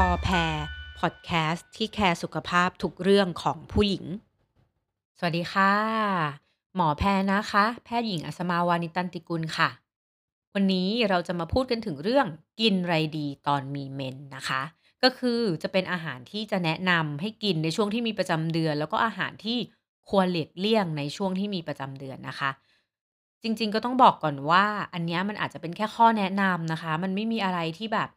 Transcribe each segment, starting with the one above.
หมอแพรพอดแคสต์ที่แคร์สุขภาพทุกเรื่องของผู้หญิง สวัสดีค่ะ หมอแพรนะคะ แพทย์หญิงอัศมาวานิตันติกุลค่ะ วันนี้เราจะมาพูดกันถึงเรื่องกินไรดีตอนมีเมนส์นะคะ ก็คือจะเป็นอาหารที่จะแนะนำให้กินในช่วงที่มีประจำเดือน แล้วก็อาหารที่ควรหลีกเลี่ยงในช่วงที่มีประจำเดือนนะคะจริงๆ ก็ต้องบอกก่อนว่า อันนี้มันอาจจะเป็นแค่ข้อแนะนำนะคะ มันไม่มีอะไรที่แบบ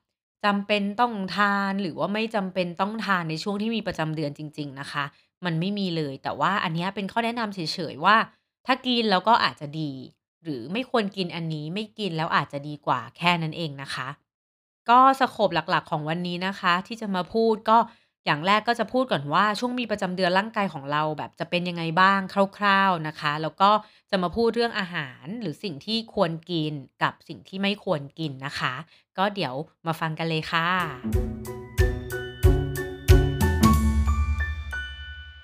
จำเป็นต้องทาน หรือว่าไม่จำเป็นต้องทานในช่วงที่มีประจำเดือนจริง ๆ นะคะ มันไม่มีเลย แต่ว่าอันเนี้ยเป็นข้อแนะนำเฉย ๆ ว่า ถ้ากินแล้วก็อาจจะดี หรือไม่ควรกินอันนี้ ไม่กินแล้วอาจจะดีกว่าแค่นั้นเองนะคะ ก็สโคปหลัก ๆ ของวันนี้นะคะ ที่จะมาพูดก็ อย่างแรกก็จะพูดก่อนว่าช่วงมีประจำเดือนร่างกายของเราแบบจะเป็นยังไงบ้างคร่าวๆนะคะ แล้วก็จะมาพูดเรื่องอาหารหรือสิ่งที่ควรกินกับสิ่งที่ไม่ควรกินนะคะ ก็เดี๋ยวมาฟังกันเลยค่ะ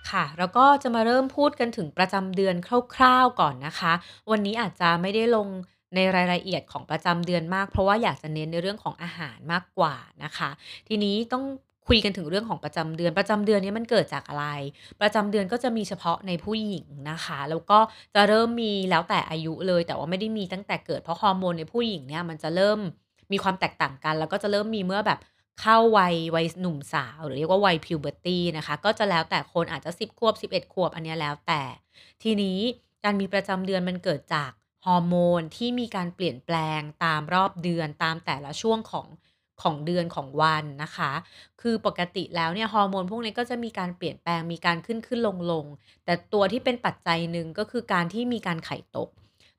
ค่ะแล้วก็จะมาเริ่มพูดกันถึงประจำเดือนคร่าวๆก่อนนะคะ วันนี้อาจจะไม่ได้ลงในรายละเอียดของประจำเดือนมาก เพราะว่าอยากจะเน้นในเรื่องของอาหารมากกว่านะคะ ทีนี้ต้อง คุยกันถึงเรื่องของประจำเดือน ประจำเดือนเนี้ยมันเกิดจากอะไร ประจำเดือนก็จะมีเฉพาะในผู้หญิงนะคะ แล้วก็จะเริ่มมีแล้วแต่อายุเลย แต่ว่าไม่ได้มีตั้งแต่เกิดเพราะฮอร์โมนในผู้หญิงเนี่ยมันจะเริ่มมีความแตกต่างกัน แล้วก็จะเริ่มมีเมื่อแบบเข้าวัยวัยหนุ่มสาว หรือเรียกว่าวัย puberty นะคะ ก็จะแล้วแต่คนอาจจะ 10 ขวบ 11 ขวบอันเนี้ยแล้วแต่ ทีนี้การมีประจำเดือนมันเกิดจากฮอร์โมนที่มีการเปลี่ยนแปลงตามรอบเดือนตามแต่ละช่วงของ ของเดือนของวันนะคะ คือปกติแล้วเนี่ยฮอร์โมนพวกนี้ก็จะมีการเปลี่ยนแปลงมีการขึ้นขึ้นลงๆแต่ตัวที่เป็นปัจจัยหนึ่งก็คือการที่มีการไข่ตก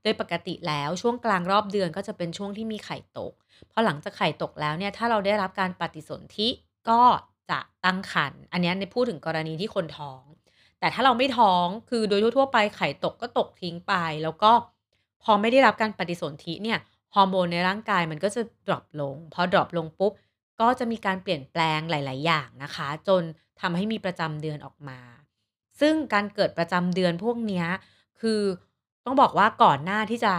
โดยปกติแล้วช่วงกลางรอบเดือนก็จะเป็นช่วงที่มีไข่ตกพอหลังจากไข่ตกแล้วเนี่ยถ้าเราได้รับการปฏิสนธิก็จะตั้งครรภ์อันนี้ในพูดถึงกรณีที่คนท้อง แต่ถ้าเราไม่ท้องคือโดยทั่วๆไปไข่ตกก็ตกทิ้งไป แล้วก็พอไม่ได้รับการปฏิสนธิเนี่ย ฮอร์โมนในร่างกายมันก็จะ drop ลง พอ drop ลงปุ๊บ ก็จะมีการเปลี่ยนแปลงหลาย ๆ อย่างนะคะ จนทำให้มีประจำเดือนออกมา ซึ่งการเกิดประจำเดือนพวกนี้คือต้องบอกว่าก่อนหน้าที่จะ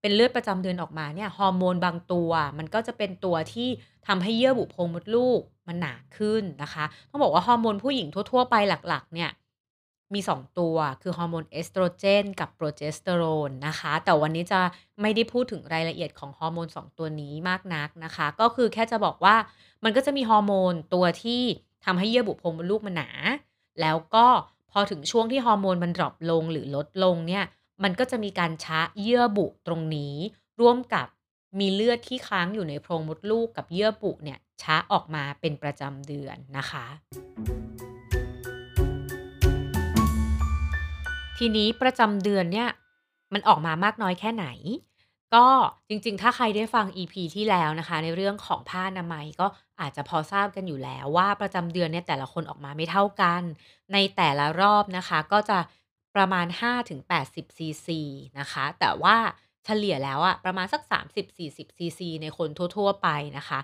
เป็นเลือดประจำเดือนออกมาเนี่ยฮอร์โมนบางตัว มันก็จะเป็นตัวที่ทำให้เยื่อบุโพรงมดลูกมันหนาขึ้นนะคะ ต้องบอกว่าฮอร์โมนผู้หญิงทั่ว ๆ ไปหลัก ๆ เนี่ย มี 2 ตัวคือฮอร์โมนเอสโตรเจนกับโปรเจสเตอโรนนะคะ แต่วันนี้จะไม่ได้พูดถึงรายละเอียดของฮอร์โมน 2 ตัวนี้มากนักนะคะ ก็คือแค่จะบอกว่ามันก็จะมีฮอร์โมนตัวที่ทำให้เยื่อบุโพรงมดลูกมันหนา แล้วก็พอถึงช่วงที่ฮอร์โมนมันดรอปลงหรือลดลงเนี่ย มันก็จะมีการช้าเยื่อบุตรงนี้ ร่วมกับมีเลือดที่ค้างอยู่ในโพรงมดลูกกับเยื่อบุเนี่ยช้าออกมาเป็นประจำเดือนนะคะ ทีนี้ประจำเดือนเนี่ย มันออกมามากน้อยแค่ไหน ก็จริงๆ ถ้าใครได้ฟัง EP ที่แล้วนะคะ ในเรื่องของผ้าอนามัยก็อาจจะพอทราบกันอยู่แล้วว่าประจำเดือนเนี่ยแต่ละคนออกมาไม่เท่ากัน ในแต่ละรอบนะคะ ก็จะประมาณ 5-80ซีซีนะคะ แต่ว่าเฉลี่ยแล้วอะประมาณสัก 30-40ซีซีในคนทั่ว ๆ ไปนะคะ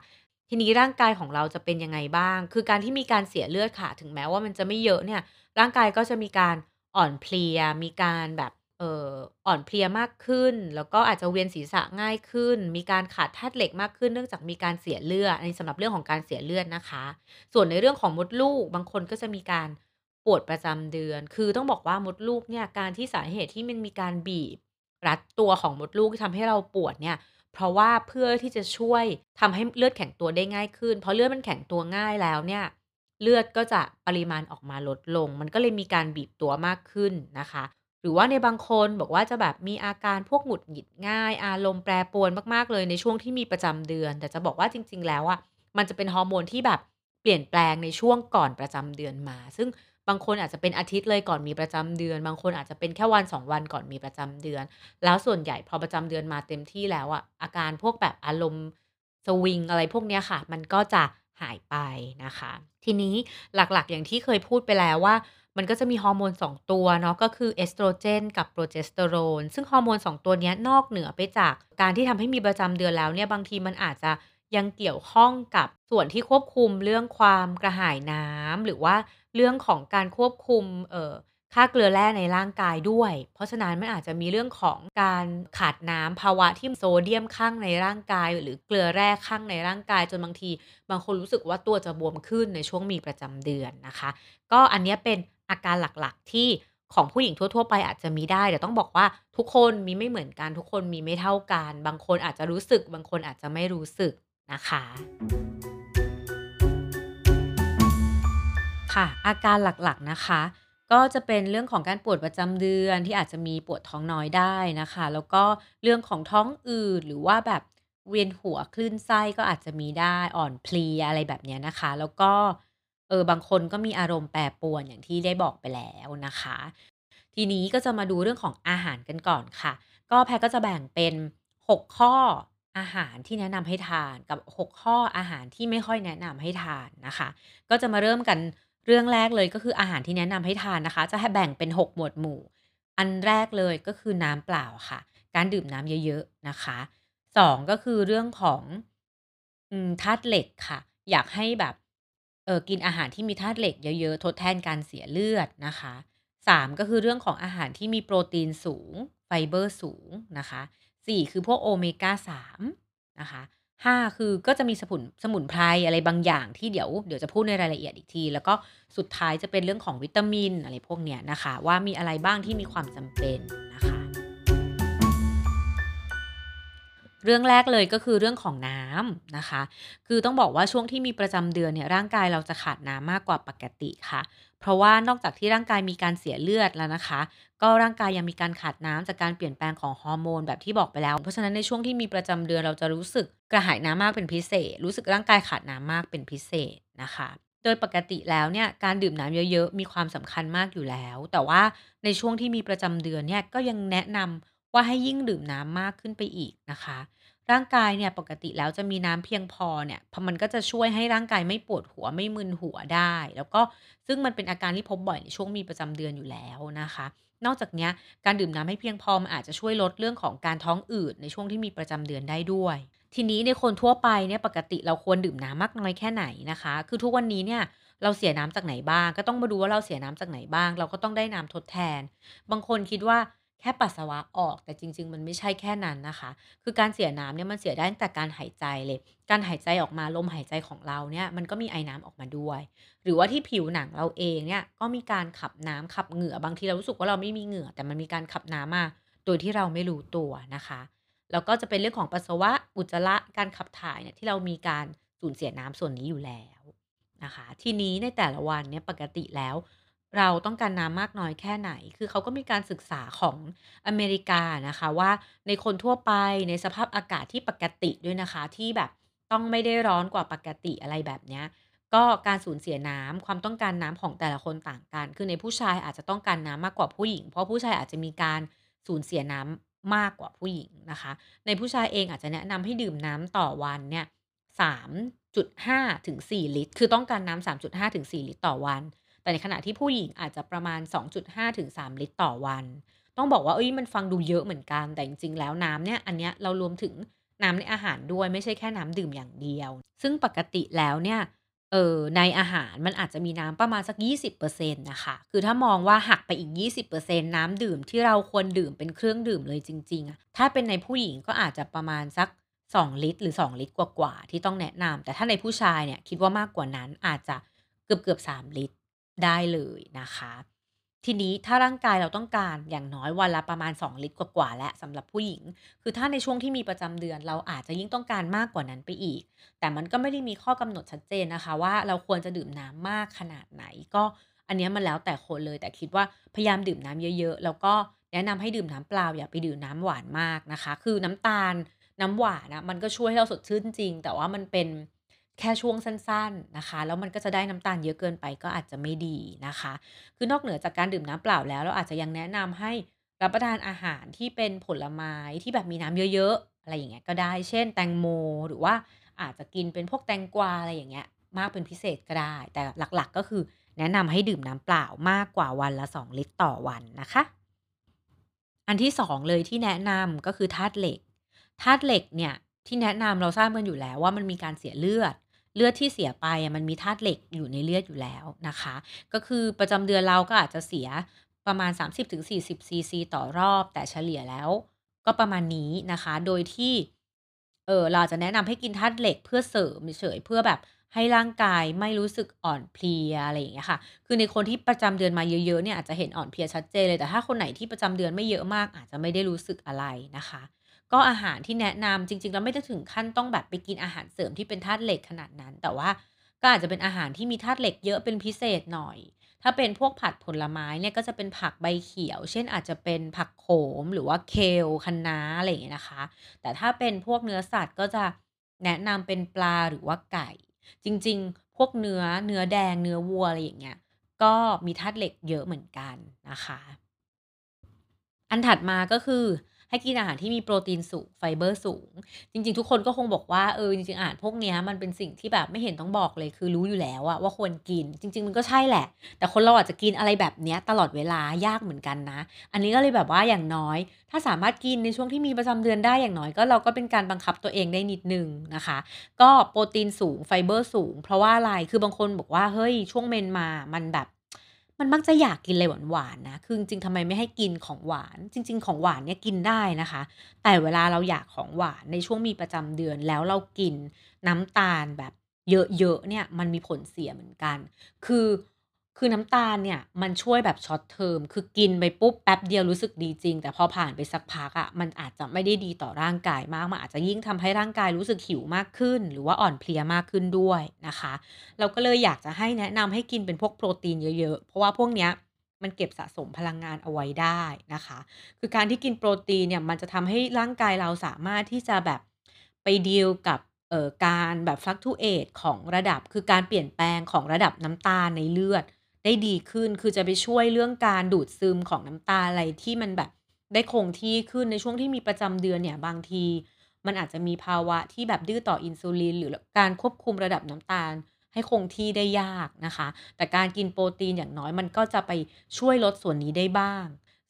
ทีนี้ร่างกายของเราจะเป็นยังไงบ้าง คือการที่มีการเสียเลือดค่ะ ถึงแม้ว่ามันจะไม่เยอะเนี่ย ร่างกายก็จะมีการ อ่อนเพลียมีการแบบเอ่ออ่อนเพลียมากขึ้น แล้วก็อาจจะเวียนศีรษะง่ายขึ้น มีการขาดธาตุเหล็กมากขึ้น เนื่องจากมีการเสียเลือดอันนี้สำหรับเรื่องของการเสียเลือดนะคะ ส่วนในเรื่องของมดลูก บางคนก็จะมีการปวดประจำเดือน คือต้องบอกว่ามดลูกเนี่ยการที่สาเหตุที่มันมีการบีบ รัดตัวของมดลูกที่ทำให้เราปวดเนี่ย เพราะว่าเพื่อที่จะช่วยทำให้เลือดแข็งตัวได้ง่ายขึ้น เพราะเลือดมันแข็งตัวง่ายแล้วเนี่ย เลือดก็จะปริมาณออกมาลดลง มันก็เลยมีการบีบตัวมากขึ้นนะคะ หรือว่าในบางคนบอกว่าจะแบบมีอาการพวกหงุดหงิดง่าย อารมณ์แปรปรวนมากๆเลยในช่วงที่มีประจำเดือน แต่จะบอกว่าจริง ๆ แล้วอะมันจะเป็นฮอร์โมนที่แบบเปลี่ยนแปลงในช่วงก่อนประจำเดือนมา ซึ่งบางคนอาจจะเป็นอาทิตย์เลยก่อนมีประจำเดือน บางคนอาจจะเป็นแค่วัน 2 วันก่อนมีประจำเดือน แล้วส่วนใหญ่พอประจำเดือนมาเต็มที่แล้วอะอาการพวกแบบอารมณ์สวิงอะไรพวกเนี้ยค่ะ มันก็จะ หายไปนะคะ ทีนี้หลักๆ อย่างที่เคยพูดไปแล้วว่า มันก็จะมีฮอร์โมน 2 ตัวเนาะก็คือเอสโตรเจนกับโปรเจสเตอโรนซึ่งฮอร์โมน 2 ตัวนี้นอกเหนือไปจากการที่ทำให้มีประจำเดือนแล้วเนี่ยบางทีมันอาจจะยังเกี่ยวข้องกับส่วนที่ควบคุมเรื่องความกระหายน้ำหรือว่าเรื่องของการควบคุมเอ่อ ค่าเกลือแร่ในร่างกายด้วย เพราะฉะนั้นมันอาจจะมีเรื่องของการขาดน้ำภาวะที่โซเดียมข้างในร่างกาย หรือเกลือแร่ข้างในร่างกายจนบางที บางคนรู้สึกว่าตัวจะบวมขึ้นในช่วงมีประจำเดือนนะคะ ก็อันนี้เป็นอาการหลักๆที่ของผู้หญิงทั่ว ๆ ไปอาจจะมีได้แต่ต้องบอกว่าทุกคนมีไม่เหมือนกันทุกคนมีไม่เท่ากัน บางคนอาจจะรู้สึก บางคนอาจจะไม่รู้สึกนะคะค่ะอาการหลักๆนะคะ ก็จะเป็นเรื่องของการปวดประจำเดือนที่อาจจะมีปวดท้องน้อยได้นะคะ แล้วก็เรื่องของท้องอืดหรือว่าแบบเวียนหัวคลื่นไส้ก็อาจจะมีได้อ่อนเพลียอะไรแบบเนี้ยนะคะ แล้วก็เออบางคนก็มีอารมณ์แปรปรวนอย่างที่ได้บอกไปแล้วนะคะ ทีนี้ก็จะมาดูเรื่องของอาหารกันก่อนค่ะ ก็แพทก็จะแบ่งเป็น 6 ข้ออาหารที่แนะนำให้ทานกับ 6 ข้ออาหารที่ไม่ค่อยแนะนำให้ทานนะคะ ก็จะมาเริ่มกัน เรื่องแรกเลยก็คืออาหารที่แนะนำให้ทานนะคะ จะให้แบ่งเป็น 6 หมวดหมู่ อันแรกเลยก็คือน้ำเปล่าค่ะ การดื่มน้ำเยอะๆนะคะ2ก็คือเรื่องของธาตุเหล็กค่ะ อยากให้แบบเออกินอาหารที่มีธาตุเหล็กเยอะๆ ทดแทนการเสียเลือดนะคะ3ก็คือเรื่องของอาหารที่มีโปรตีนสูง ไฟเบอร์สูงนะคะ4คือพวกโอเมก้า3นะคะ 5 คือก็จะมีสมุนสมุนไพรอะไรบางอย่างที่เดี๋ยวเดี๋ยวจะพูดในรายละเอียดอีกที แล้วก็สุดท้ายจะเป็นเรื่องของวิตามินอะไรพวกเนี้ยนะคะ ว่ามีอะไรบ้างที่มีความจำเป็นนะคะ เรื่องแรกเลยก็คือเรื่องของน้ำนะคะ คือต้องบอกว่าช่วงที่มีประจำเดือนเนี่ยร่างกายเราจะขาดน้ำมากกว่าปกติค่ะ เพราะว่านอกจากที่ร่างกายมีการเสียเลือดแล้วนะคะ ก็ร่างกายยังมีการขาดน้ำจากการเปลี่ยนแปลงของฮอร์โมนแบบที่บอกไปแล้ว เพราะฉะนั้นในช่วงที่มีประจำเดือนเราจะรู้สึกกระหายน้ำมากเป็นพิเศษ รู้สึกร่างกายขาดน้ำมากเป็นพิเศษนะคะ โดยปกติแล้วเนี่ยการดื่มน้ำเยอะๆ มีความสำคัญมากอยู่แล้ว แต่ว่าในช่วงที่มีประจำเดือนเนี่ยก็ยังแนะนำว่าให้ยิ่งดื่มน้ำมากขึ้นไปอีกนะคะ ร่างกายเนี่ยปกติแล้วจะมีน้ำเพียงพอเนี่ยพอมันก็จะช่วยให้ร่างกายไม่ปวดหัวไม่มึนหัวได้ แล้วก็ซึ่งมันเป็นอาการที่พบบ่อยในช่วงมีประจำเดือนอยู่แล้วนะคะ นอกจากนี้การดื่มน้ำให้เพียงพอมันอาจจะช่วยลดเรื่องของการท้องอืดในช่วงที่มีประจำเดือนได้ด้วย ทีนี้ในคนทั่วไปเนี่ยปกติเราควรดื่มน้ำมากน้อยแค่ไหนนะคะ คือทุกวันนี้เนี่ยเราเสียน้ำจากไหนบ้าง ก็ต้องมาดูว่าเราเสียน้ำจากไหนบ้าง เราก็ต้องได้น้ำทดแทน บางคนคิดว่า แค่ปัสสาวะออกแต่จริง ๆ มันไม่ใช่แค่นั้นนะคะ คือการเสียน้ำเนี่ยมันเสียได้ตั้งแต่การหายใจเลย การหายใจออกมาลมหายใจของเราเนี่ยมันก็มีไอ้น้ำออกมาด้วย หรือว่าที่ผิวหนังเราเองเนี่ยก็มีการขับน้ำขับเหงื่อบางทีเรารู้สึกว่าเราไม่มีเหงื่อ แต่มันมีการขับน้ำมาโดยที่เราไม่รู้ตัวนะคะแล้วก็จะเป็นเรื่องของปัสสาวะอุจจาระการขับถ่ายเนี่ยที่เรามีการสูญเสียน้ำส่วนนี้อยู่แล้วนะคะ ทีนี้ในแต่ละวันเนี่ยปกติแล้ว เราต้องการน้ำมากน้อยแค่ไหน คือเขาก็มีการศึกษาของอเมริกานะคะว่าในคนทั่วไปในสภาพอากาศที่ปกติด้วยนะคะ ที่แบบต้องไม่ได้ร้อนกว่าปกติอะไรแบบเนี้ยก็การสูญเสียน้ำความต้องการน้ำของแต่ละคนต่างกัน คือในผู้ชายอาจจะต้องการน้ำมากกว่าผู้หญิง เพราะผู้ชายอาจจะมีการสูญเสียน้ำมากกว่าผู้หญิงนะคะ ในผู้ชายเองอาจจะแนะนำให้ดื่มน้ำต่อวันเนี่ย3.5ถึง4ลิตร คือต้องการน้ำ3.5ถึง4ลิตรต่อวัน แต่ในขณะที่ผู้หญิงอาจจะประมาณ 2.5 ถึง 3 ลิตรต่อวัน ต้องบอกว่าเอ้ยมันฟังดูเยอะเหมือนกัน แต่จริงๆ แล้วน้ำเนี่ยอันเนี้ยเรารวมถึงน้ำในอาหารด้วยไม่ใช่แค่น้ำดื่มอย่างเดียว ซึ่งปกติแล้วเนี่ยเออในอาหารมันอาจจะมีน้ำประมาณสัก 20%นะคะ คือถ้ามองว่าหักไปอีก 20%น้ำดื่มที่เราควรดื่มเป็นเครื่องดื่มเลยจริงๆอะถ้าเป็นในผู้หญิงก็อาจจะประมาณสัก 2 ลิตร หรือ 2 ลิตรกว่าๆที่ต้องแนะนำแต่ถ้าในผู้ชายเนี่ยคิดว่ามากกว่านั้นอาจจะเกือบๆ3ลิตร ได้เลยนะคะ ทีนี้ถ้าร่างกายเราต้องการอย่างน้อยวันละประมาณ 2 ลิตรกว่าๆแล้วสำหรับผู้หญิง คือถ้าในช่วงที่มีประจำเดือนเราอาจจะยิ่งต้องการมากกว่านั้นไปอีก แต่มันก็ไม่ได้มีข้อกำหนดชัดเจนนะคะ ว่าเราควรจะดื่มน้ำมากขนาดไหนก็อันนี้มันแล้วแต่คนเลยแต่คิดว่าพยายามดื่มน้ำเยอะๆ แล้วก็แนะนำให้ดื่มน้ำเปล่าอย่าไปดื่มน้ำหวานมากนะคะ คือน้ำตาลน้ำหวานนะมันก็ช่วยให้เราสดชื่นจริง แต่ว่ามันเป็น แค่ช่วงสั้นๆนะคะ แล้วมันก็จะได้น้ำตาลเยอะเกินไปก็อาจจะไม่ดีนะคะ คือนอกเหนือจากการดื่มน้ำเปล่าแล้ว เราอาจจะยังแนะนำให้รับประทานอาหารที่เป็นผลไม้ที่แบบมีน้ำเยอะๆ อะไรอย่างเงี้ยก็ได้ เช่น แตงโม หรือว่าอาจจะกินเป็นพวกแตงกวาอะไรอย่างเงี้ยมากเป็นพิเศษก็ได้ แต่หลักๆก็คือแนะนำให้ดื่มน้ำเปล่ามากกว่าวันละ 2 ลิตรต่อวันนะคะ อันที่ 2 เลยที่แนะนำก็คือธาตุเหล็กธาตุเหล็กเนี่ย ที่แนะนำเราทราบกันอยู่แล้วว่ามันมีการเสียเลือด เลือดที่เสียไปมันมีธาตุเหล็กอยู่ในเลือดอยู่แล้วนะคะ ก็คือประจำเดือนเราก็อาจจะเสียประมาณ 30-40ซีซีต่อรอบ แต่เฉลี่ยแล้ว ก็ประมาณนี้นะคะ โดยที่เออเราจะแนะนำให้กินธาตุเหล็กเพื่อเสริมเฉยเพื่อแบบให้ร่างกายไม่รู้สึกอ่อนเพลียอะไรอย่างเงี้ยค่ะ คือในคนที่ประจำเดือนมาเยอะๆเนี่ยอาจจะเห็นอ่อนเพลียชัดเจนเลย แต่ถ้าคนไหนที่ประจำเดือนไม่เยอะมาก อาจจะไม่ได้รู้สึกอะไรนะคะ ก็อาหารที่แนะนำจริงๆแล้วไม่ได้ถึงขั้นต้องแบบไปกินอาหารเสริมที่เป็นธาตุเหล็กขนาดนั้น แต่ว่าก็อาจจะเป็นอาหารที่มีธาตุเหล็กเยอะเป็นพิเศษหน่อย ถ้าเป็นพวกผัดผลไม้เนี่ยก็จะเป็นผักใบเขียว เช่นอาจจะเป็นผักโขมหรือว่าเคลคะน้าอะไรอย่างเงี้ยนะคะ แต่ถ้าเป็นพวกเนื้อสัตว์ก็จะแนะนำเป็นปลาหรือว่าไก่ จริงๆ พวกเนื้อเนื้อแดงเนื้อวัวอะไรอย่างเงี้ยก็มีธาตุเหล็กเยอะเหมือนกันนะคะ อันถัดมาก็คือ ให้กินอาหารที่มีโปรตีนสูงไฟเบอร์สูง จริง ๆ ทุกคนก็คงบอกว่าเออจริงๆอาหารพวกนี้มันเป็นสิ่งที่แบบไม่เห็นต้องบอกเลยคือรู้อยู่แล้วอะว่าควรกิน จริง ๆ มันก็ใช่แหละ แต่คนเราอาจจะกินอะไรแบบเนี้ยตลอดเวลายากเหมือนกันนะ อันนี้ก็เลยแบบว่าอย่างน้อย ถ้าสามารถกินในช่วงที่มีประจำเดือนได้อย่างน้อยก็เราก็เป็นการบังคับตัวเองได้นิดนึงนะคะ ก็โปรตีนสูงไฟเบอร์สูง เพราะว่าอะไรคือบางคนบอกว่าเฮ้ยช่วงเมนมามันแบบ มันมักจะอยากกินอะไรหวานๆนะ คือจริงๆทำไมไม่ให้กินของหวาน จริง ๆ ของหวานเนี่ยกินได้นะคะ แต่เวลาเราอยากของหวานในช่วงมีประจำเดือนแล้วเรากินน้ำตาลแบบเยอะๆเนี่ยมันมีผลเสียเหมือนกัน คือ คือน้ำตาลเนี่ยมันช่วยแบบช็อตเทอมคือกินไปปุ๊บแป๊บเดียวรู้สึกดีจริง แต่พอผ่านไปสักพักอะมันอาจจะไม่ได้ดีต่อร่างกายมาก มันอาจจะยิ่งทำให้ร่างกายรู้สึกหิวมากขึ้น หรือว่าอ่อนเพลียมากขึ้นด้วยนะคะ เราก็เลยอยากจะให้แนะนำให้กินเป็นพวกโปรตีนเยอะๆ เพราะว่าพวกเนี้ยมันเก็บสะสมพลังงานเอาไว้ได้นะคะ คือการที่กินโปรตีนเนี่ยมันจะทำให้ร่างกายเราสามารถที่จะแบบไปดีลกับเอ่อการแบบ fluctuate ของระดับ คือการเปลี่ยนแปลงของระดับน้ำตาลในเลือด ได้ดีขึ้น คือจะไปช่วยเรื่องการดูดซึมของน้ำตาอะไรที่มันแบบได้คงที่ขึ้นในช่วงที่มีประจำเดือนเนี่ยบางที มันอาจจะมีภาวะที่แบบดื้อต่ออินซูลิน หรือการควบคุมระดับน้ำตาล ให้คงที่ได้ยากนะคะ แต่การกินโปรตีนอย่างน้อยมันก็จะไปช่วยลดส่วนนี้ได้บ้าง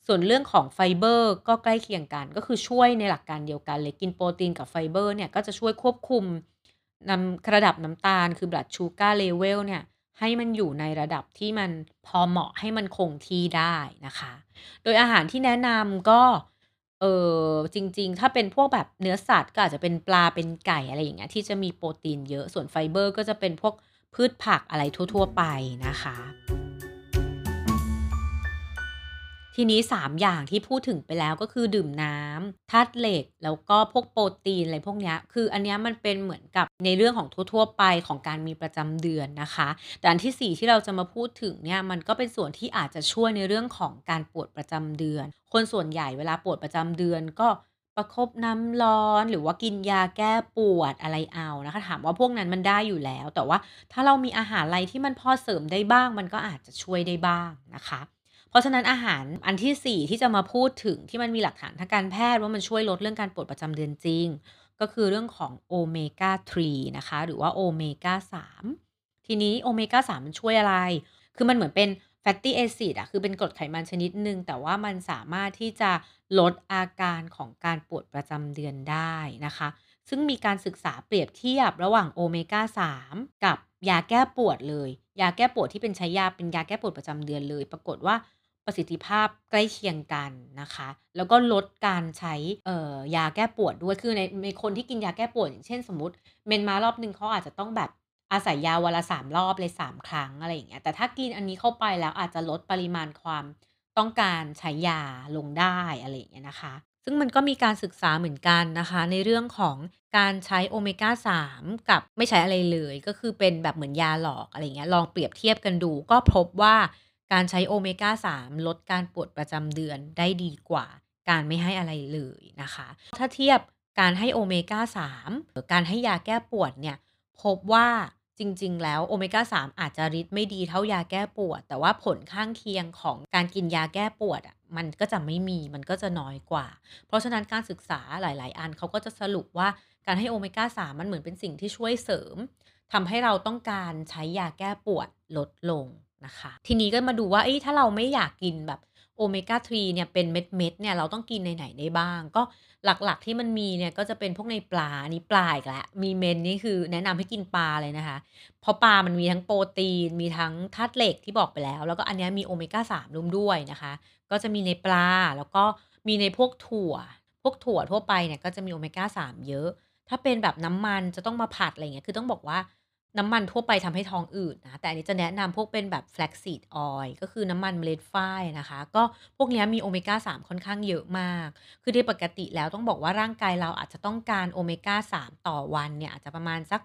ส่วนเรื่องของไฟเบอร์ก็ใกล้เคียงกัน ก็คือช่วยในหลักการเดียวกันเลยกินโปรตีนกับไฟเบอร์เนี่ยก็จะช่วยควบคุมนำระดับน้ำตาลคือ blood sugar level เนี่ย ให้มันอยู่ในระดับที่มันพอเหมาะให้มันคงที่ได้นะคะ โดยอาหารที่แนะนำก็เออจริง ๆ ถ้าเป็นพวกแบบเนื้อสัตว์ก็อาจจะเป็นปลาเป็นไก่อะไรอย่างเงี้ยที่จะมีโปรตีนเยอะส่วนไฟเบอร์ ก็จะเป็นพวกพืชผักอะไรทั่ว ๆ ไปนะคะ ทีนี้ 3 อย่างที่พูดถึงไปแล้วก็คือดื่มน้ำธาตุเหล็ก แล้วก็พวกโปรตีนอะไรพวกนี้คืออันนี้มันเป็นเหมือนกับในเรื่องของทั่ว ๆ ไปของการมีประจำเดือนนะคะ แต่อันที่ 4 ที่เราจะมาพูดถึงเนี่ยมันก็เป็นส่วนที่อาจจะช่วยในเรื่องของการปวดประจำเดือน คนส่วนใหญ่เวลาปวดประจำเดือนก็ประคบน้ำร้อนหรือว่ากินยาแก้ปวดอะไรเอานะคะ ถามว่าพวกนั้นมันได้อยู่แล้ว แต่ว่าถ้าเรามีอาหารอะไรที่มันพอเสริมได้บ้าง มันก็อาจจะช่วยได้บ้างนะคะ เพราะฉะนั้นอาหารอันที่ 4 ที่จะมาพูดถึงที่มันมีหลักฐานทางการแพทย์ว่ามันช่วยลดเรื่องการปวดประจำเดือนจริง ก็คือเรื่องของโอเมก้า 3 นะคะ หรือว่าโอเมก้า 3 ทีนี้โอเมก้า 3 มันช่วยอะไร คือมันเหมือนเป็น fatty acid อะคือเป็นกรดไขมันชนิดหนึ่งแต่ว่ามันสามารถที่จะลดอาการของการปวดประจำเดือนได้นะคะ ซึ่งมีการศึกษาเปรียบเทียบระหว่างโอเมก้า 3 กับยาแก้ปวดเลย ยาแก้ปวดที่เป็นใช้ยาเป็นยาแก้ปวดประจำเดือนเลย ปรากฏว่า ประสิทธิภาพใกล้เคียงกันนะคะ แล้วก็ลดการใช้ยาแก้ปวดด้วย คือในในคนที่กินยาแก้ปวดอย่างเช่นสมมติเมนมารอบหนึ่งเขาอาจจะต้องแบบอาศัยยาวันละ3รอบเลย3ครั้งอะไรอย่างเงี้ย แต่ถ้ากินอันนี้เข้าไปแล้วอาจจะลดปริมาณความต้องการใช้ยาลงได้อะไรอย่างเงี้ยนะคะ ซึ่งมันก็มีการศึกษาเหมือนกันนะคะ ในเรื่องของการใช้โอเมก้า 3 กับไม่ใช้อะไรเลย ก็คือเป็นแบบเหมือนยาหลอกอะไรเงี้ย ลองเปรียบเทียบกันดู ก็พบว่า การใช้โอเมก้า 3 ลดการปวดประจำเดือนได้ดีกว่า การไม่ให้อะไรเลยนะคะ ถ้าเทียบการให้โอเมก้า 3 หรือการให้ยาแก้ปวดเนี่ย พบว่าจริง ๆ แล้วโอเมก้า 3 อาจจะฤทธิ์ไม่ดีเท่ายาแก้ปวด แต่ว่าผลข้างเคียงของการกินยาแก้ปวดอะมันก็จะไม่มีมันก็จะน้อยกว่า เพราะฉะนั้นการศึกษาหลาย ๆ อันเขาก็จะสรุปว่าการให้โอเมก้า 3 มันเหมือนเป็นสิ่งที่ช่วยเสริมทำให้เราต้องการใช้ยาแก้ปวดลดลง นะคะ ทีนี้ก็มาดูว่าถ้าเราไม่อยากกินแบบโอเมก้า 3 เนี่ยเป็นเม็ดๆเนี่ยเราต้องกินในไหนได้บ้าง ก็หลักๆที่มันมีเนี่ยก็จะเป็นพวกในปลาอันนี้ปลาอีกแล้วมีเมนนี่คือแนะนำให้กินปลาเลยนะคะ เพราะปลามันมีทั้งโปรตีน มีทั้งธาตุเหล็กที่บอกไปแล้ว แล้วก็อันเนี้ยมีโอเมก้า3รวมด้วยนะคะ ก็จะมีในปลาแล้วก็มีในพวกถั่ว พวกถั่วทั่วไปเนี่ยก็จะมีโอเมก้า3เยอะ ถ้าเป็นแบบน้ำมันจะต้องมาผัดอะไรเงี้ยคือต้องบอกว่า น้ำมันทั่วไปทำให้ท้องอืดนะ แต่อันนี้จะแนะนำพวกเป็นแบบ Flaxseed Oil ก็คือน้ำมันเมล็ดฝ้ายนะคะ ก็พวกนี้มีโอเมก้า 3 ค่อนข้างเยอะมาก คือโดยปกติแล้วต้องบอกว่าร่างกายเราอาจจะต้องการโอเมก้า 3 ต่อวันเนี่ย อาจจะประมาณสัก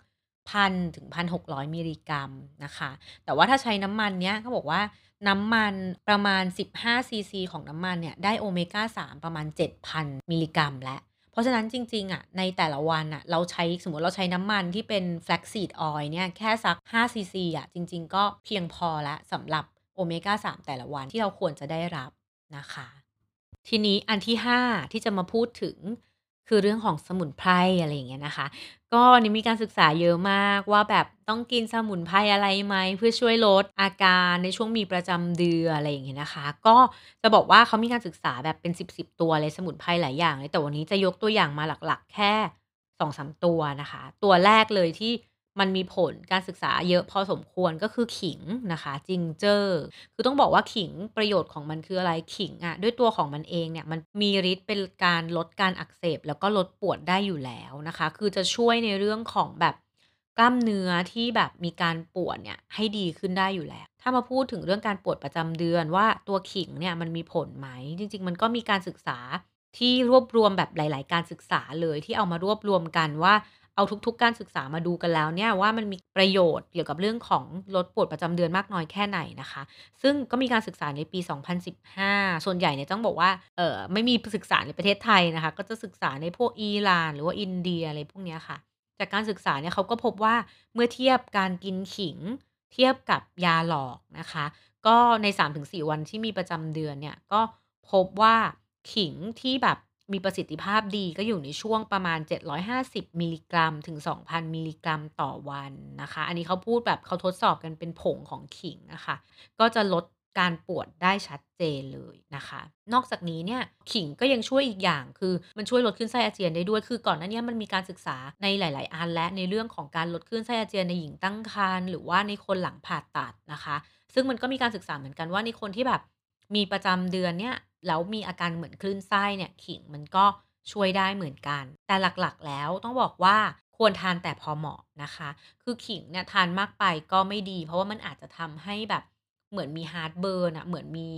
1,000ถึง1,600มิลลิกรัมนะคะ แต่ว่าถ้าใช้น้ำมันเนี้ยเขาบอกว่าน้ำมันประมาณ 15ซีซีของน้ำมันเนี่ยได้โอเมก้า 3 ประมาณ 7,000 มิลลิกรัมแล้ว ราะฉะนั้นจริงๆอะในแต่ละวันอะเราใช้สมมติเราใช้น้ำมันที่เป็น Flaxseed Oil เนี่ยแค่สัก5ซีซีอะจริง ๆ ก็เพียงพอแล้วสำหรับโอเมก้า3แต่ละวันที่เราควรจะได้รับนะคะ ทีนี้อันที่ 5 ที่จะมาพูดถึง คือเรื่องของสมุนไพรอะไรอย่างเงี้ยนะคะ ก็อันนี้มีการศึกษาเยอะมากว่าแบบต้องกินสมุนไพรอะไรไหมเพื่อช่วยลดอาการในช่วงมีประจำเดือนอะไรอย่างเงี้ยนะคะ ก็จะบอกว่าเขามีการศึกษาแบบเป็น 10ๆตัวเลยสมุนไพรหลายอย่างเลยแต่วันนี้จะยกตัวอย่างมาหลักๆ แค่2-3ตัวนะคะ ตัวแรกเลยที่ มันมีผลการศึกษาเยอะพอสมควรก็คือขิงนะคะ Ginger คือต้องบอกว่าขิงประโยชน์ของมันคืออะไรขิงอะด้วยตัวของมันเองเนี่ยมันมีฤทธิ์เป็นการลดการอักเสบ แล้วก็ลดปวดได้อยู่แล้วนะคะ คือจะช่วยในเรื่องของแบบกล้ามเนื้อที่แบบมีการปวดเนี่ยให้ดีขึ้นได้อยู่แล้ว ถ้ามาพูดถึงเรื่องการปวดประจำเดือนว่าตัวขิงเนี่ยมันมีผลไหม จริง ๆ มันก็มีการศึกษาที่รวบรวมแบบหลาย ๆ การศึกษาเลยที่เอามารวบรวมกันว่า เอาทุก ๆ การศึกษามาดูกันแล้วเนี่ยว่ามันมีประโยชน์เกี่ยวกับเรื่องของลดปวดประจำเดือนมากน้อยแค่ไหนนะคะ ซึ่งก็มีการศึกษาในปี 2015 ส่วนใหญ่เนี่ยต้องบอกว่าเออไม่มีศึกษาในประเทศไทยนะคะ ก็จะศึกษาในพวกอิหร่าน หรือว่าอินเดียอะไรพวกนี้ค่ะ จากการศึกษาเนี่ยเขาก็พบว่าเมื่อเทียบการกินขิง เทียบกับยาหลอกนะคะ ก็ใน 3-4 วันที่มีประจำเดือนเนี่ยก็พบว่าขิงที่แบบ มีประสิทธิภาพดีก็อยู่ในช่วงประมาณ 750 มิลลิกรัม ถึง 2,000 มิลลิกรัมต่อวันนะคะ อันนี้เขาพูดแบบเขาทดสอบกันเป็นผงของขิงอะคะ ก็จะลดการปวดได้ชัดเจนเลยนะคะ นอกจากนี้เนี่ยขิงก็ยังช่วยอีกอย่างคือมันช่วยลดคลื่นไส้อาเจียนได้ด้วย คือก่อนหน้านี้มันมีการศึกษาในหลาย ๆ อันแล้วในเรื่องของการลดคลื่นไส้อาเจียนในหญิงตั้งครรภ์หรือว่าในคนหลังผ่าตัดนะคะ ซึ่งมันก็มีการศึกษาเหมือนกันว่าในคนที่แบบ มีประจำเดือนเนี่ยแล้วมีอาการเหมือนคลื่นไส้เนี่ยขิงมันก็ช่วยได้เหมือนกัน แต่หลักๆแล้วต้องบอกว่าควรทานแต่พอเหมาะนะคะ คือขิงเนี่ยทานมากไปก็ไม่ดี เพราะว่ามันอาจจะทำให้แบบเหมือนมี heartburn อะเหมือนมี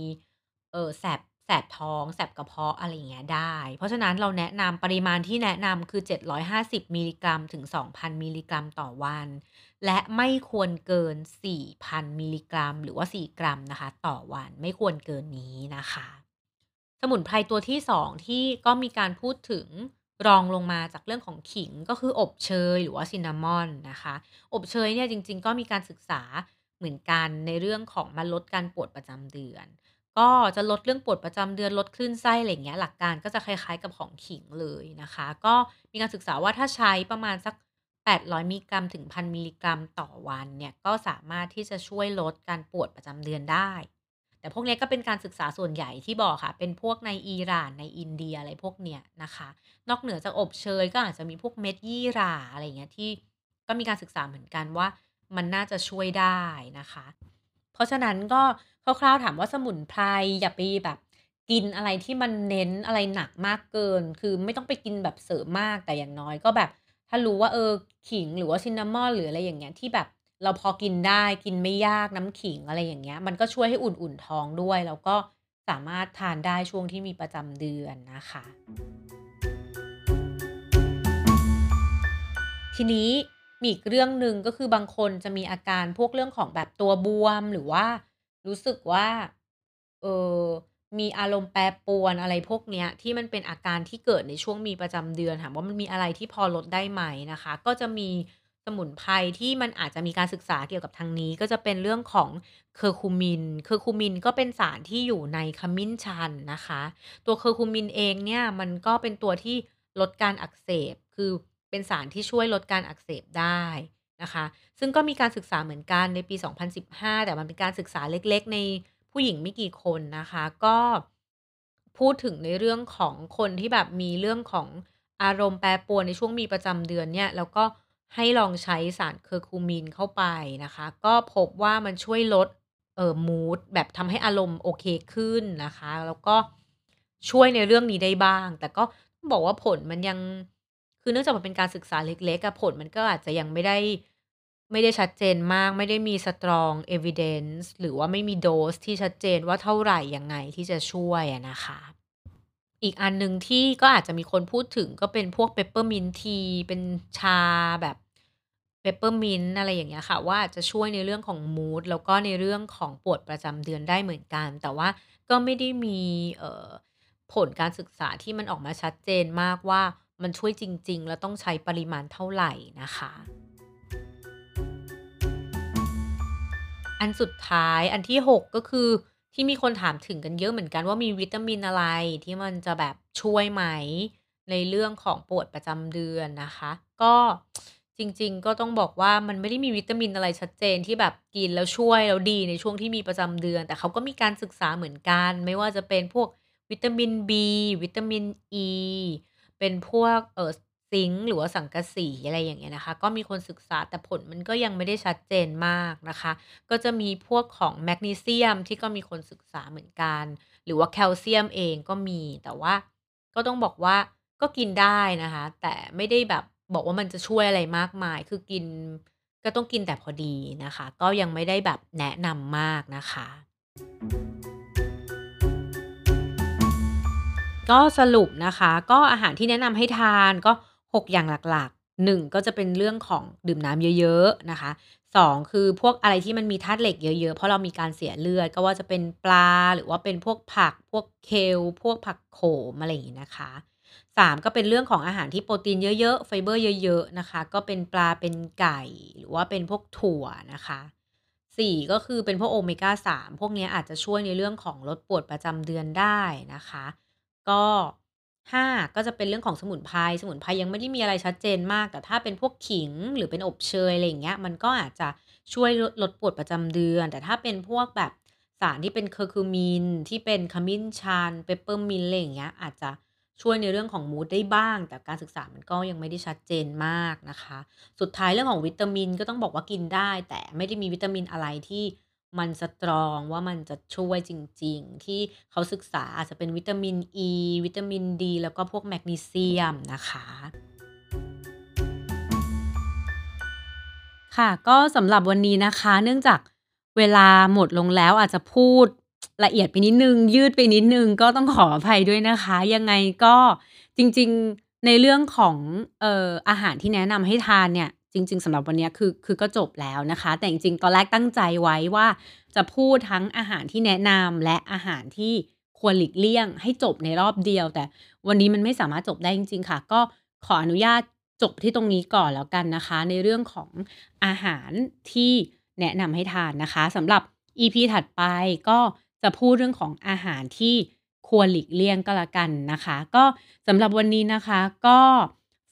เออแสบแสบท้องแสบกระเพาะอะไรอย่างเงี้ยได้ เพราะฉะนั้นเราแนะนำปริมาณที่แนะนำคือ 750 มิลลิกรัมถึง 2,000 มิลลิกรัมต่อวัน และไม่ควรเกิน 4,000 มิลลิกรัม หรือว่า 4 กรัมนะคะ ต่อวันไม่ควรเกินนี้นะคะ สมุนไพรตัวที่ 2 ที่ก็มีการพูดถึงรองลงมาจากเรื่องของขิงก็คืออบเชยหรือว่าซินนามอนนะคะ อบเชยเนี่ยจริง ๆ ก็มีการศึกษาเหมือนกันในเรื่องของมันลดการปวดประจำเดือน ก็จะลดเรื่องปวดประจำเดือนลดคลื่นไส้อะไรอย่างเงี้ยหลักการก็จะคล้ายๆกับของขิงเลยนะคะ ก็มีการศึกษาว่าถ้าใช้ประมาณสัก 800 มิลลิกรัมถึง 1,000 มิลลิกรัมต่อวันเนี่ยก็สามารถที่จะช่วยลดการปวดประจำเดือนได้ แต่พวกนี้ก็เป็นการศึกษาส่วนใหญ่ที่บอกค่ะ เป็นพวกในอิหร่านในอินเดียอะไรพวกเนี้ยนะคะ นอกเหนือจากอบเชยก็อาจจะมีพวกเม็ดยี่หร่าอะไรอย่างเงี้ยที่ก็มีการศึกษาเหมือนกันว่ามันน่าจะช่วยได้นะคะ เพราะฉะนั้นก็คร่าวๆถามว่าสมุนไพรอย่าไปแบบกินอะไรที่มันเน้นอะไรหนักมากเกิน คือไม่ต้องไปกินแบบเสริมมากแต่อย่างน้อยก็แบบ ถ้ารู้ว่าเออขิงหรือว่าซินนามอนหรืออะไรอย่างเงี้ยที่แบบเราพอกินได้กินไม่ยากน้ำขิงอะไรอย่างเงี้ย มันก็ช่วยให้อุ่นๆท้องด้วย แล้วก็สามารถทานได้ช่วงที่มีประจำเดือนนะคะ ทีนี้มีอีกเรื่องหนึ่งก็คือบางคนจะมีอาการพวกเรื่องของแบบตัวบวมหรือว่ารู้สึกว่า เออ มีอารมณ์แปรปรวนอะไรพวกเนี้ย ที่มันเป็นอาการที่เกิดในช่วงมีประจำเดือนถามว่ามันมีอะไรที่พอลดได้ไหมนะคะ ก็จะมีสมุนไพรที่มันอาจจะมีการศึกษาเกี่ยวกับทางนี้ ก็จะเป็นเรื่องของ Curcumin Curcumin ก็เป็นสารที่อยู่ในขมิ้นชันนะคะ ตัว Curcumin เองเนี่ยมันก็เป็นตัวที่ลดการอักเสบ คือเป็นสารที่ช่วยลดการอักเสบได้นะคะ ซึ่งก็มีการศึกษาเหมือนกันในปี 2015 แต่มันเป็นการศึกษาเล็กๆ ใน ผู้หญิงไม่กี่คนนะคะ ก็พูดถึงในเรื่องของคนที่แบบมีเรื่องของอารมณ์แปรปรวนในช่วงมีประจำเดือนเนี่ยแล้วก็ให้ลองใช้สาร Curcumin เข้าไปนะคะ ก็พบว่ามันช่วยลดเอ่อมูดแบบทำให้อารมณ์โอเคขึ้นนะคะ แล้วก็ช่วยในเรื่องนี้ได้บ้าง แต่ก็บอกว่าผลมันยังคือเนื่องจากมันเป็นการศึกษาเล็กๆอะผลมันก็อาจจะยังไม่ได้ ไม่ได้ชัดเจนมาก ไม่ได้มี strong evidence หรือว่าไม่มีโดสที่ชัดเจนว่าเท่าไหร่ยังไงที่จะช่วยนะคะ อีกอันหนึ่งที่ก็อาจจะมีคนพูดถึงก็เป็นพวก Peppermint Tea เป็นชาแบบ Peppermint อะไรอย่างเงี้ยค่ะ ว่าอาจจะช่วยในเรื่องของมูดแล้วก็ในเรื่องของปวดประจำเดือนได้เหมือนกัน แต่ว่าก็ไม่ได้มีผลการศึกษาที่มันออกมาชัดเจนมากว่ามันช่วยจริง ๆ แล้วต้องใช้ปริมาณเท่าไหร่นะคะ อันสุดท้ายอันที่ 6 ก็คือที่มีคนถามถึงกันเยอะเหมือนกันว่ามีวิตามินอะไรที่มันจะแบบช่วยไหม ในเรื่องของปวดประจำเดือนนะคะ ก็จริง ๆ ก็ต้องบอกว่ามันไม่ได้มีวิตามินอะไรชัดเจนที่แบบกินแล้วช่วยแล้วดีในช่วงที่มีประจำเดือน แต่เขาก็มีการศึกษาเหมือนกัน ไม่ว่าจะเป็นพวกวิตามิน B วิตามิน E เป็นพวกเอ่อ ซิงค์หรือว่าสังกะสีอะไรอย่างเงี้ยนะคะ ก็มีคนศึกษาแต่ผลมันก็ยังไม่ได้ชัดเจนมากนะคะ ก็จะมีพวกของแมกนีเซียมที่ก็มีคนศึกษาเหมือนกัน หรือว่าแคลเซียมเองก็มี แต่ว่าก็ต้องบอกว่าก็กินได้นะคะ แต่ไม่ได้แบบบอกว่ามันจะช่วยอะไรมากมาย คือกินก็ต้องกินแต่พอดีนะคะ ก็ยังไม่ได้แบบแนะนำมากนะคะ ก็สรุปนะคะ ก็อาหารที่แนะนำให้ทานก็ 6 อย่างหลักๆ 1 ก็จะเป็นเรื่องของดื่มน้ำเยอะๆนะคะ 2 คือพวกอะไรที่มันมีธาตุเหล็กเยอะๆ เพราะเรามีการเสียเลือด ก็ว่าจะเป็นปลาหรือว่าเป็นพวกผัก พวกเคล พวกผักโขมอะไรอย่างงี้นะคะ 3 ก็เป็นเรื่องของอาหารที่โปรตีนเยอะๆ ไฟเบอร์เยอะๆนะคะ ก็เป็นปลาเป็นไก่ หรือว่าเป็นพวกถั่วนะคะ4ก็คือเป็นพวกโอเมก้า3พวกเนี้ยอาจจะช่วยในเรื่องของลดปวดประจำเดือนได้นะคะ ก็ 5ก็จะเป็นเรื่องของสมุนไพรสมุนไพรยังไม่ได้มีอะไรชัดเจนมาก แต่ถ้าเป็นพวกขิงหรือเป็นอบเชยอะไรอย่างเงี้ย มันก็อาจจะช่วยลดลดปวดประจำเดือน แต่ถ้าเป็นพวกแบบสารที่เป็น Curcumin ที่เป็นขมิ้นชัน Peppermint อะไรอย่างเงี้ยอาจจะช่วยในเรื่องของมูดได้บ้าง แต่การศึกษามันก็ยังไม่ได้ชัดเจนมากนะคะ สุดท้ายเรื่องของวิตามินก็ต้องบอกว่ากินได้ แต่ไม่ได้มีวิตามินอะไรที่ มันสตรองว่ามันจะช่วยจริง ๆ ที่เขาศึกษาอาจจะเป็นวิตามิน E วิตามิน D แล้วก็พวกแมกนีเซียมนะคะค่ะก็สำหรับวันนี้นะคะ เนื่องจากเวลาหมดลงแล้วอาจจะพูดละเอียดไปนิดนึง ยืดไปนิดนึง ก็ต้องขออภัยด้วยนะคะ ยังไงก็จริงๆในเรื่องของเอ่ออาหารที่แนะนำให้ทานเนี่ย จริง ๆสำหรับวันนี้คือคือก็จบแล้วนะคะ แต่จริงๆตอนแรกตั้งใจไว้ว่า จะพูดทั้งอาหารที่แนะนำและอาหารที่ควรหลีกเลี่ยง ให้จบในรอบเดียว แต่วันนี้มันไม่สามารถจบได้จริง ๆ ค่ะ ก็ขออนุญาตจบที่ตรงนี้ก่อนแล้วกันนะคะ ในเรื่องของอาหารที่แนะนำให้ทานนะคะสำหรับ EP ถัดไปก็จะพูดเรื่องของอาหารที่ควรหลีกเลี่ยงก็แล้วกันนะคะ ก็สำหรับวันนี้นะคะก็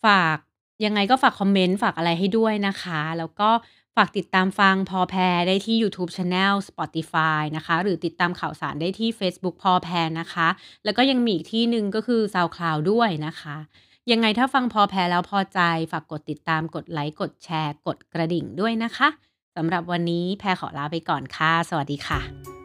ฝาก ยังไงก็ฝากคอมเมนต์ ฝากอะไรให้ด้วยนะคะ แล้วก็ฝากติดตามฟังพอแพรได้ที่ YouTube Channel Spotify นะคะ หรือติดตามข่าวสารได้ที่ Facebook พอแพรนะคะ แล้วก็ยังมีอีกที่หนึ่งก็คือ SoundCloud ด้วยนะคะ ยังไงถ้าฟังพอแพรแล้วพอใจ ฝากกดติดตามกดไลค์กดแชร์ กดกระดิ่งด้วยนะคะสำหรับวันนี้แพรขอลาไปก่อนค่ะ สวัสดีค่ะ